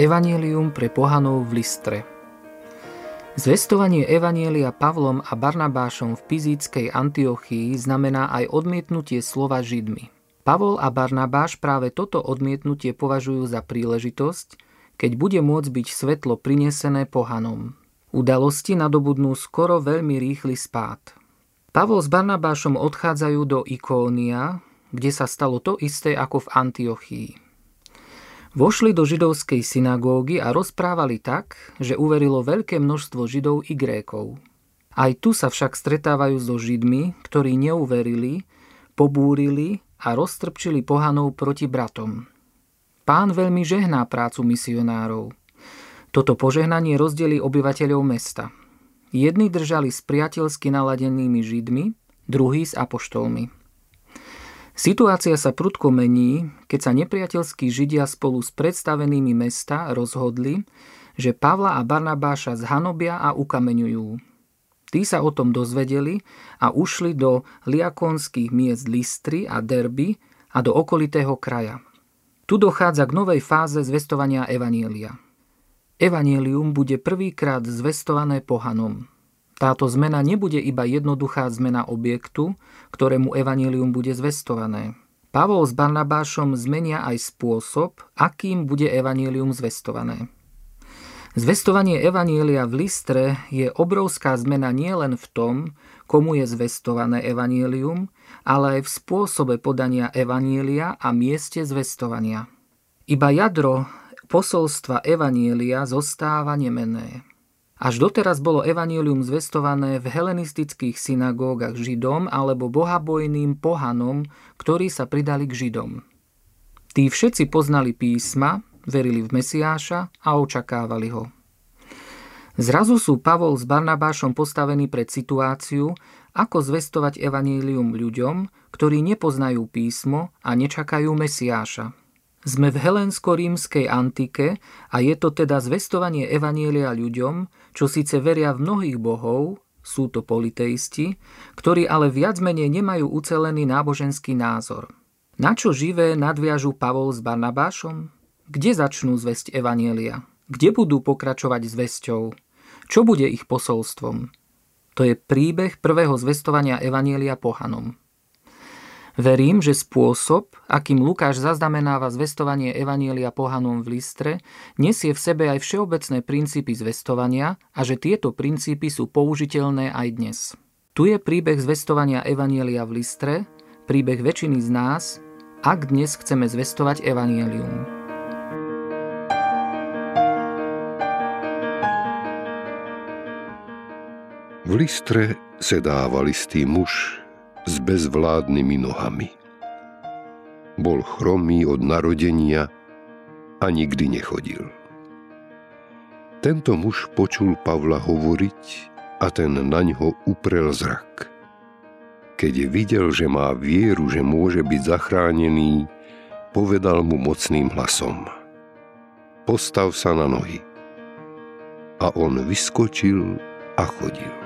Evangelium pre pohanov v Listre Zvestovanie Evanielia Pavlom a Barnabášom v pizíckej Antiochii znamená aj odmietnutie slova Židmi. Pavol a Barnabáš práve toto odmietnutie považujú za príležitosť, keď bude môcť byť svetlo prinesené pohanom. Udalosti nadobudnú skoro veľmi rýchly spád. Pavol s Barnabášom odchádzajú do Ikónia, kde sa stalo to isté ako v Antiochii. Vošli do židovskej synagógy a rozprávali tak, že uverilo veľké množstvo židov i grékov. Aj tu sa však stretávajú so židmi, ktorí neuverili, pobúrili a roztrpčili pohanov proti bratom. Pán veľmi žehná prácu misionárov. Toto požehnanie rozdelí obyvateľov mesta. Jedni držali s priateľsky naladenými židmi, druhí s apoštolmi. Situácia sa prudko mení, keď sa nepriateľskí Židia spolu s predstavenými mesta rozhodli, že Pavla a Barnabáša zhanobia a ukameňujú. Tí sa o tom dozvedeli a ušli do liakonských miest Listry a Derby a do okolitého kraja. Tu dochádza k novej fáze zvestovania Evanielia. Evanielium bude prvýkrát zvestované pohanom. Táto zmena nebude iba jednoduchá zmena objektu, ktorému evanílium bude zvestované. Pavol s Barnabášom zmenia aj spôsob, akým bude evanílium zvestované. Zvestovanie evanília v Listre je obrovská zmena nielen v tom, komu je zvestované evanílium, ale aj v spôsobe podania evanília a mieste zvestovania. Iba jadro posolstva evanília zostáva nemené. Až doteraz bolo evanílium zvestované v helenistických synagógach Židom alebo bohabojným pohanom, ktorí sa pridali k Židom. Tí všetci poznali písma, verili v Mesiáša a očakávali ho. Zrazu sú Pavol s Barnabášom postavení pred situáciu, ako zvestovať evanílium ľuďom, ktorí nepoznajú písmo a nečakajú Mesiáša. Sme v helensko-rímskej antike a je to teda zvestovanie Evanielia ľuďom, čo síce veria v mnohých bohov, sú to politeisti, ktorí ale viac menej nemajú ucelený náboženský názor. Na čo živé nadviažu Pavol s Barnabášom? Kde začnú zväzť Evanielia? Kde budú pokračovať zväzťou? Čo bude ich posolstvom? To je príbeh prvého zvestovania Evanielia pohanom. Verím, že spôsob, akým Lukáš zaznamenáva zvestovanie Evanielia pohanom v Listre, nesie v sebe aj všeobecné princípy zvestovania a že tieto princípy sú použiteľné aj dnes. Tu je príbeh zvestovania Evanielia v Listre, príbeh väčšiny z nás, ak dnes chceme zvestovať evanielium. V listre sedával istý muž s bezvládnymi nohami. Bol chromý od narodenia a nikdy nechodil. Tento muž počul Pavla hovoriť a ten na ňo uprel zrak. Keď videl, že má vieru, že môže byť zachránený, povedal mu mocným hlasom. Postav sa na nohy. A on vyskočil a chodil.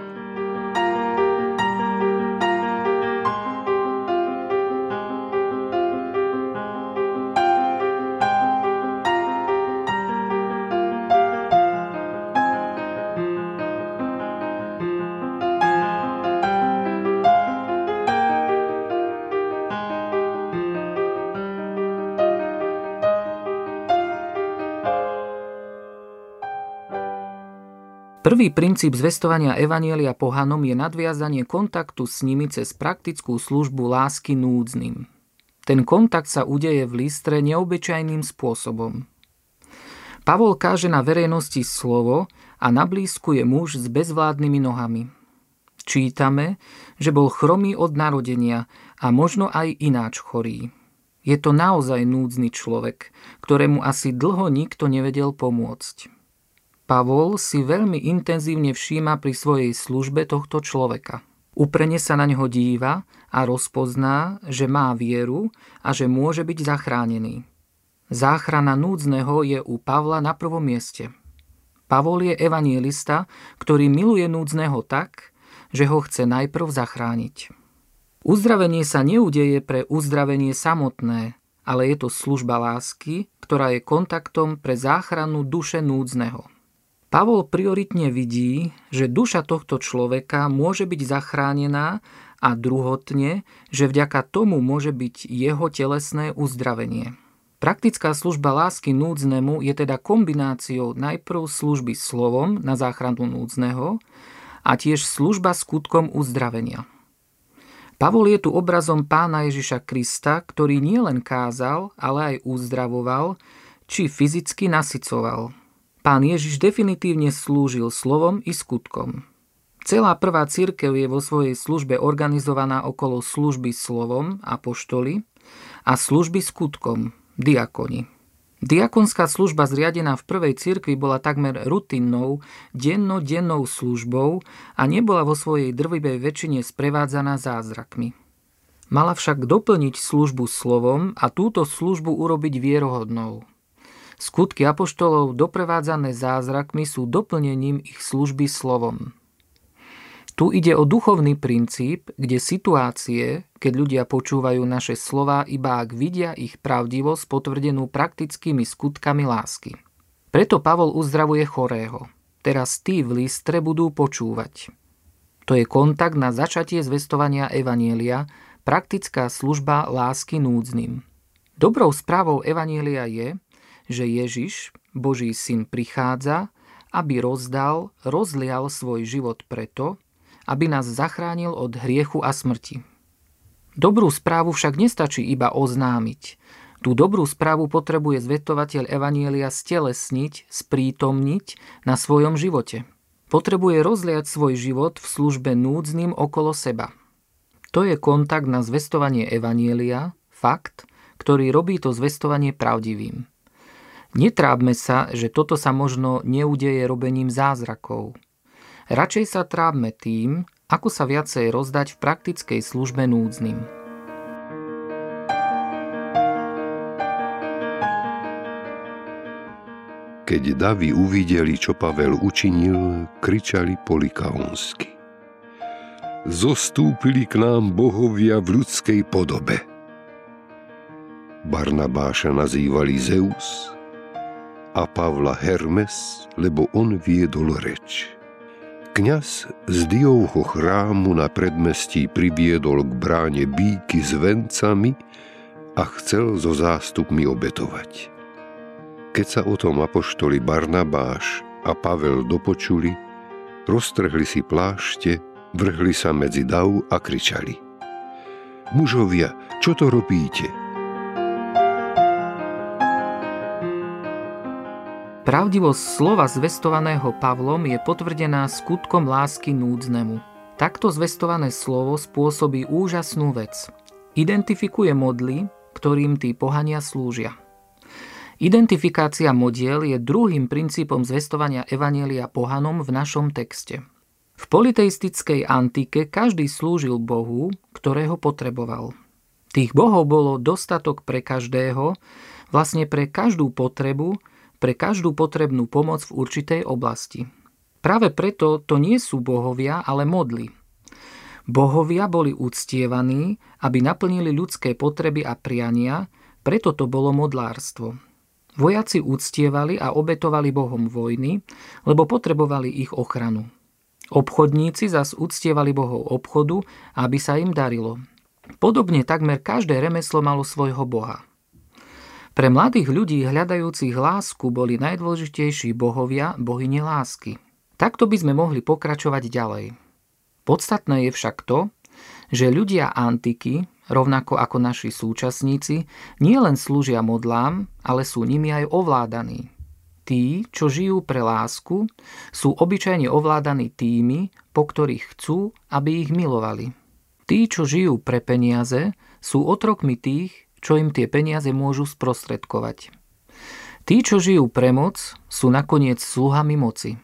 Prvý princíp zvestovania Evanielia pohanom je nadviazanie kontaktu s nimi cez praktickú službu lásky núdznym. Ten kontakt sa udeje v listre neobyčajným spôsobom. Pavol káže na verejnosti slovo a na blízku je muž s bezvládnymi nohami. Čítame, že bol chromý od narodenia a možno aj ináč chorý. Je to naozaj núdzny človek, ktorému asi dlho nikto nevedel pomôcť. Pavol si veľmi intenzívne všíma pri svojej službe tohto človeka. Uprene sa na neho díva a rozpozná, že má vieru a že môže byť zachránený. Záchrana núdzneho je u Pavla na prvom mieste. Pavol je evanielista, ktorý miluje núdzneho tak, že ho chce najprv zachrániť. Uzdravenie sa neudeje pre uzdravenie samotné, ale je to služba lásky, ktorá je kontaktom pre záchranu duše núdzneho. Pavol prioritne vidí, že duša tohto človeka môže byť zachránená a druhotne, že vďaka tomu môže byť jeho telesné uzdravenie. Praktická služba lásky núdznemu je teda kombináciou najprv služby slovom na záchranu núdzneho a tiež služba skutkom uzdravenia. Pavol je tu obrazom pána Ježiša Krista, ktorý nielen kázal, ale aj uzdravoval, či fyzicky nasycoval – Pán Ježiš definitívne slúžil slovom i skutkom. Celá prvá církev je vo svojej službe organizovaná okolo služby slovom, apoštoli, a služby skutkom, diakoni. Diakonská služba zriadená v prvej cirkvi bola takmer rutinnou, denno-dennou službou a nebola vo svojej drvivej väčšine sprevádzaná zázrakmi. Mala však doplniť službu slovom a túto službu urobiť vierohodnou – Skutky apoštolov doprevádzané zázrakmi sú doplnením ich služby slovom. Tu ide o duchovný princíp, kde situácie, keď ľudia počúvajú naše slova, iba ak vidia ich pravdivosť potvrdenú praktickými skutkami lásky. Preto Pavol uzdravuje chorého. Teraz tí v listre budú počúvať. To je kontakt na začatie zvestovania Evanielia, praktická služba lásky núdznym. Dobrou správou Evanielia je, že Ježiš, Boží syn, prichádza, aby rozdal, rozlial svoj život preto, aby nás zachránil od hriechu a smrti. Dobrú správu však nestačí iba oznámiť. Tú dobrú správu potrebuje zvetovateľ Evanielia stelesniť, sprítomniť na svojom živote. Potrebuje rozliať svoj život v službe núdznym okolo seba. To je kontakt na zvestovanie Evanielia, fakt, ktorý robí to zvestovanie pravdivým. Netrábme sa, že toto sa možno neudeje robením zázrakov. Radšej sa trábme tým, ako sa viacej rozdať v praktickej službe núdznym. Keď davy uvideli, čo Pavel učinil, kričali polikaonsky. Zostúpili k nám bohovia v ľudskej podobe. Barnabáša nazývali Zeus, a Pavla Hermes, lebo on viedol reč. Kňaz z Diovho chrámu na predmestí priviedol k bráne bíky s vencami a chcel so zástupmi obetovať. Keď sa o tom apoštoli Barnabáš a Pavel dopočuli, roztrhli si plášte, vrhli sa medzi dav a kričali. Mužovia, čo to robíte? Pravdivosť slova zvestovaného Pavlom je potvrdená skutkom lásky núdznemu. Takto zvestované slovo spôsobí úžasnú vec. Identifikuje modly, ktorým tí pohania slúžia. Identifikácia modiel je druhým princípom zvestovania Evanielia pohanom v našom texte. V politeistickej antike každý slúžil Bohu, ktorého potreboval. Tých bohov bolo dostatok pre každého, vlastne pre každú potrebu, pre každú potrebnú pomoc v určitej oblasti. Práve preto to nie sú bohovia, ale modly. Bohovia boli uctievaní, aby naplnili ľudské potreby a priania, preto to bolo modlárstvo. Vojaci uctievali a obetovali bohom vojny, lebo potrebovali ich ochranu. Obchodníci zas uctievali bohov obchodu, aby sa im darilo. Podobne takmer každé remeslo malo svojho boha. Pre mladých ľudí hľadajúcich lásku boli najdôležitejší bohovia, bohyne lásky. Takto by sme mohli pokračovať ďalej. Podstatné je však to, že ľudia antiky, rovnako ako naši súčasníci, nielen slúžia modlám, ale sú nimi aj ovládaní. Tí, čo žijú pre lásku, sú obyčajne ovládaní tými, po ktorých chcú, aby ich milovali. Tí, čo žijú pre peniaze, sú otrokmi tých, čo im tie peniaze môžu sprostredkovať. Tí, čo žijú pre moc, sú nakoniec sluhami moci.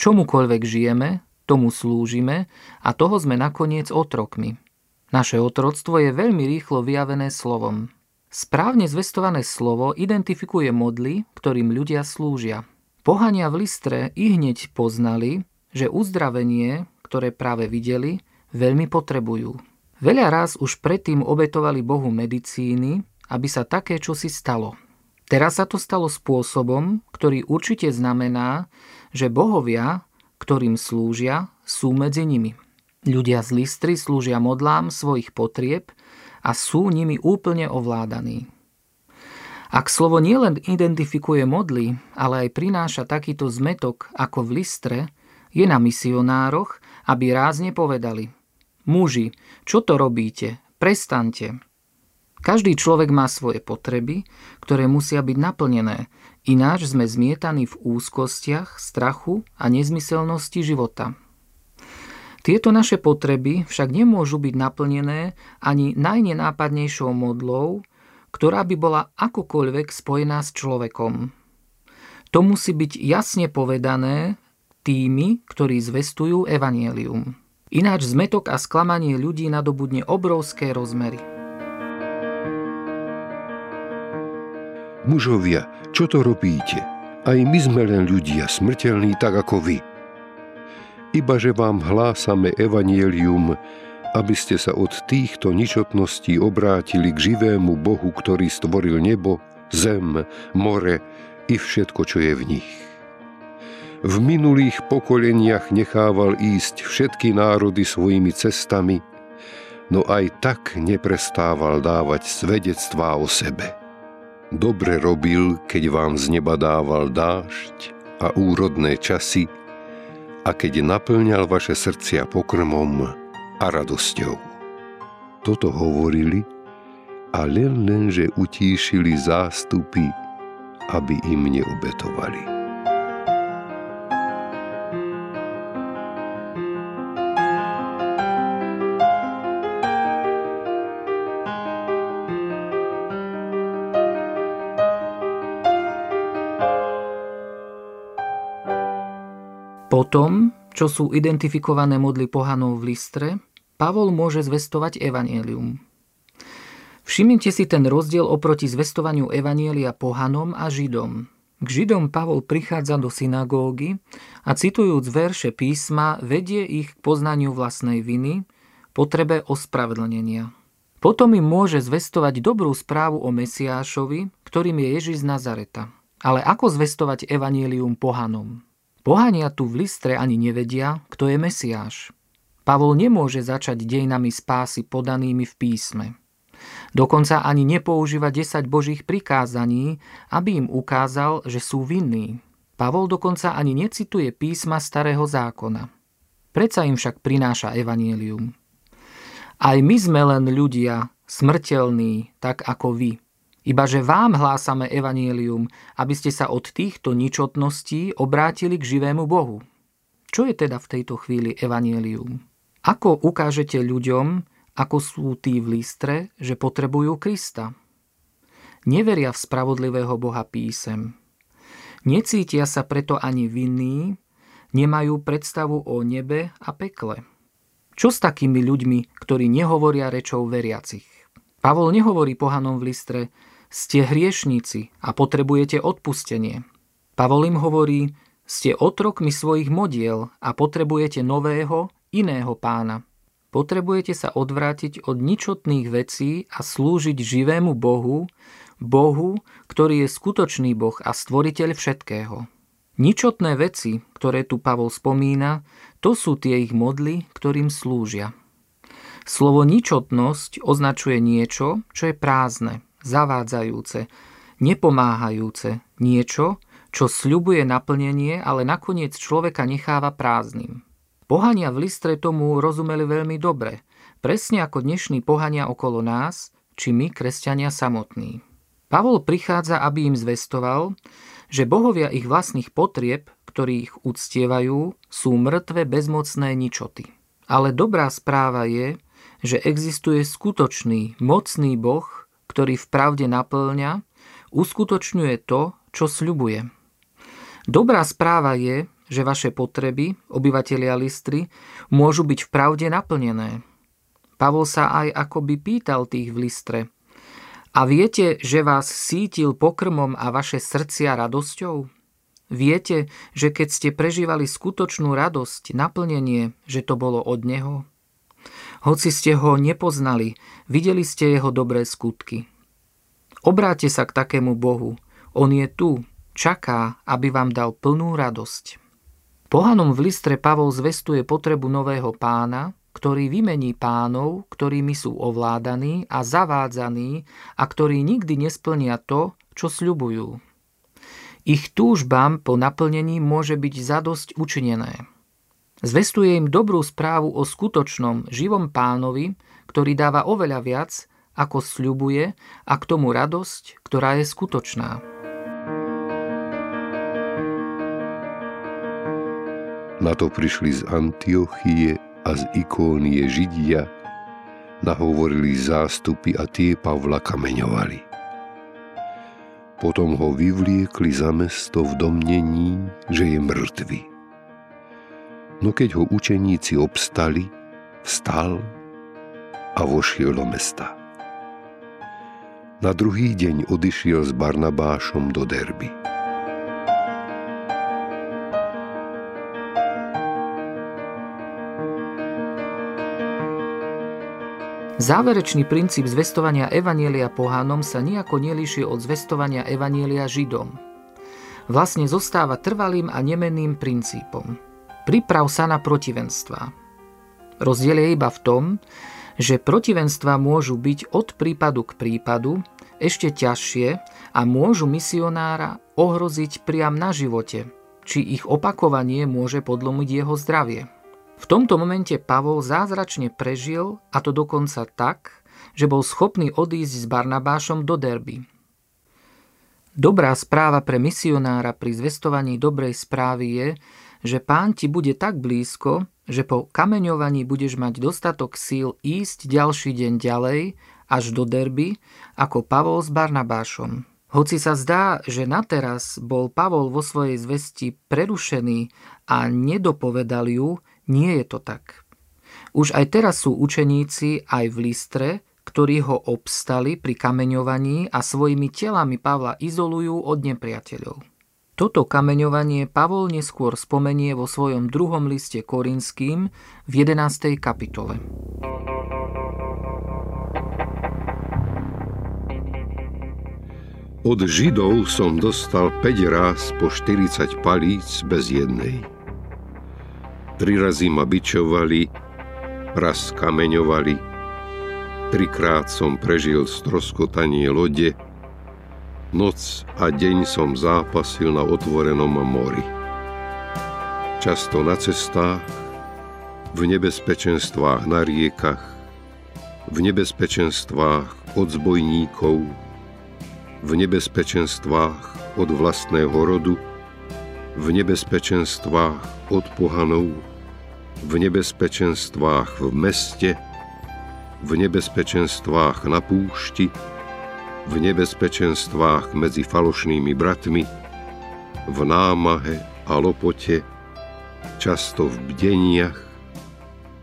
Čomukoľvek žijeme, tomu slúžime a toho sme nakoniec otrokmi. Naše otroctvo je veľmi rýchlo vyjavené slovom. Správne zvestované slovo identifikuje modly, ktorým ľudia slúžia. Pohania v Listre i hneď poznali, že uzdravenie, ktoré práve videli, veľmi potrebujú. Veľa raz už predtým obetovali Bohu medicíny, aby sa také čosi stalo. Teraz sa to stalo spôsobom, ktorý určite znamená, že bohovia, ktorým slúžia, sú medzi nimi. Ľudia z listry slúžia modlám svojich potrieb a sú nimi úplne ovládaní. Ak slovo nielen identifikuje modly, ale aj prináša takýto zmetok ako v listre, je na misionároch, aby rázne povedali – Muži, čo to robíte? Prestante. Každý človek má svoje potreby, ktoré musia byť naplnené, ináč sme zmietaní v úzkostiach, strachu a nezmyselnosti života. Tieto naše potreby však nemôžu byť naplnené ani najnenápadnejšou modlou, ktorá by bola akokoľvek spojená s človekom. To musí byť jasne povedané tými, ktorí zvestujú evanielium. Ináč zmetok a sklamanie ľudí nadobudne obrovské rozmery. Mužovia, čo to robíte? Aj my sme len ľudia, smrteľní tak ako vy. Ibaže vám hlásame evanielium, aby ste sa od týchto ničotností obrátili k živému Bohu, ktorý stvoril nebo, zem, more i všetko, čo je v nich. V minulých pokoleniach nechával ísť všetky národy svojimi cestami, no aj tak neprestával dávať svedectvá o sebe. Dobre robil, keď vám z neba dával dážď a úrodné časy a keď naplňal vaše srdcia pokrmom a radosťou. Toto hovorili a len len, že utíšili zástupy, aby im neobetovali. Potom, čo sú identifikované modly pohanov v listre, Pavol môže zvestovať evanielium. Všimnite si ten rozdiel oproti zvestovaniu evanielia pohanom a židom. K židom Pavol prichádza do synagógy a citujúc verše písma vedie ich k poznaniu vlastnej viny, potrebe ospravedlnenia. Potom im môže zvestovať dobrú správu o Mesiášovi, ktorým je Ježiš z Nazareta. Ale ako zvestovať evanielium pohanom? Pohania tu v listre ani nevedia, kto je Mesiáš. Pavol nemôže začať dejinami spásy podanými v písme. Dokonca ani nepoužíva 10 božích prikázaní, aby im ukázal, že sú vinní. Pavol dokonca ani necituje písma starého zákona. Predsa im však prináša evanielium. Aj my sme len ľudia, smrteľní, tak ako vy. Ibaže vám hlásame evanielium, aby ste sa od týchto ničotností obrátili k živému Bohu. Čo je teda v tejto chvíli evanielium? Ako ukážete ľuďom, ako sú tí v Listre, že potrebujú Krista? Neveria v spravodlivého Boha písem. Necítia sa preto ani vinní, nemajú predstavu o nebe a pekle. Čo s takými ľuďmi, ktorí nehovoria rečou veriacich? Pavol nehovorí pohanom v Listre, ste hriešníci a potrebujete odpustenie. Pavol im hovorí, ste otrokmi svojich modiel a potrebujete nového, iného pána. Potrebujete sa odvrátiť od ničotných vecí a slúžiť živému Bohu, Bohu, ktorý je skutočný Boh a stvoriteľ všetkého. Ničotné veci, ktoré tu Pavol spomína, to sú tie ich modly, ktorým slúžia. Slovo ničotnosť označuje niečo, čo je prázdne, zavádzajúce, nepomáhajúce, niečo, čo sľubuje naplnenie, ale nakoniec človeka necháva prázdnym. Pohania v Listre tomu rozumeli veľmi dobre, presne ako dnešní pohania okolo nás, či my, kresťania samotní. Pavol prichádza, aby im zvestoval, že bohovia ich vlastných potrieb, ktorí ich uctievajú, sú mŕtve bezmocné ničoty. Ale dobrá správa je, že existuje skutočný, mocný Boh, ktorý v pravde naplňa, uskutočňuje to, čo sľubuje. Dobrá správa je, že vaše potreby, obyvatelia Listry, môžu byť v pravde naplnené. Pavol sa aj akoby pýtal tých v Listre. A viete, že vás sítil pokrmom a vaše srdcia radosťou? Viete, že keď ste prežívali skutočnú radosť, naplnenie, že to bolo od Neho? Hoci ste ho nepoznali, videli ste jeho dobré skutky. Obráte sa k takému Bohu. On je tu, čaká, aby vám dal plnú radosť. Pohanom v listre Pavol zvestuje potrebu nového pána, ktorý vymení pánov, ktorými sú ovládaní a zavádzaní a ktorí nikdy nesplnia to, čo sľubujú. Ich túžbám po naplnení môže byť zadosť učinené. Zvestuje im dobrú správu o skutočnom, živom pánovi, ktorý dáva oveľa viac, ako sľubuje a k tomu radosť, ktorá je skutočná. Na to prišli z Antiochie a z Ikónie Židia, nahovorili zástupy a tie Pavla kameňovali. Potom ho vyvliekli za mesto v domnení, že je mŕtvy. No keď ho učeníci obstali, vstal a vošiel do mesta. Na druhý deň odišiel s Barnabášom do Derby. Záverečný princíp zvestovania Evanielia pohánom sa nejako nelíši od zvestovania Evanielia Židom. Vlastne zostáva trvalým a nemenným princípom. Priprav sa na protivenstva. Rozdiel je iba v tom, že protivenstva môžu byť od prípadu k prípadu ešte ťažšie a môžu misionára ohroziť priam na živote, či ich opakovanie môže podlomiť jeho zdravie. V tomto momente Pavol zázračne prežil, a to dokonca tak, že bol schopný odísť s Barnabášom do Derby. Dobrá správa pre misionára pri zvestovaní dobrej správy je, že pán ti bude tak blízko, že po kameňovaní budeš mať dostatok síl ísť ďalší deň ďalej až do Derby ako Pavol s Barnabášom. Hoci sa zdá, že nateraz bol Pavol vo svojej zvesti prerušený a nedopovedal ju, nie je to tak. Už aj teraz sú učeníci aj v Listre, ktorí ho obstali pri kameňovaní a svojimi telami Pavla izolujú od nepriateľov. Toto kameňovanie Pavol neskôr spomenie vo svojom druhom liste Korinským v 11. kapitole. Od Židov som dostal 5 raz po 40 palíc bez jednej. Tri razy ma bičovali, raz kameňovali, trikrát som prežil stroskotanie lode, noc a deň som zápasil na otvorenom mori. Často na cestách, v nebezpečenstvách na riekach, v nebezpečenstvách od zbojníkov, v nebezpečenstvách od vlastného rodu, v nebezpečenstvách od pohanov, v nebezpečenstvách v meste, v nebezpečenstvách na púšti, v nebezpečenstvách medzi falošnými bratmi, v námahe a lopote, často v bdeniach,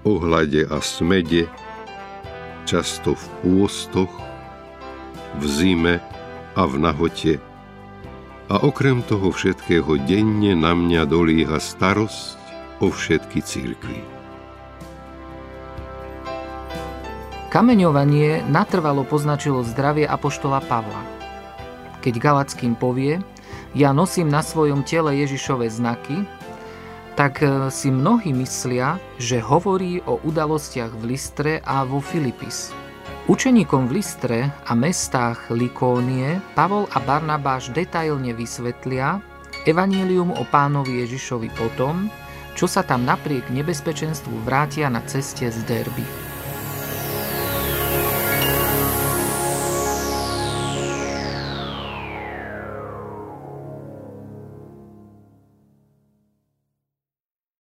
ohlade a smede, často v pôstoch, v zime a v nahote. A okrem toho všetkého denne na mňa dolíha starosť o všetky církvy. Kameňovanie natrvalo poznačilo zdravie apoštola Pavla. Keď Galackým povie, ja nosím na svojom tele Ježišové znaky, tak e, si mnohí myslia, že hovorí o udalostiach v Listre a vo Filipis. Učeníkom v Listre a mestách Likónie Pavol a Barnabáš detailne vysvetlia evanílium o pánovi Ježišovi potom, čo sa tam napriek nebezpečenstvu vrátia na ceste z Derby.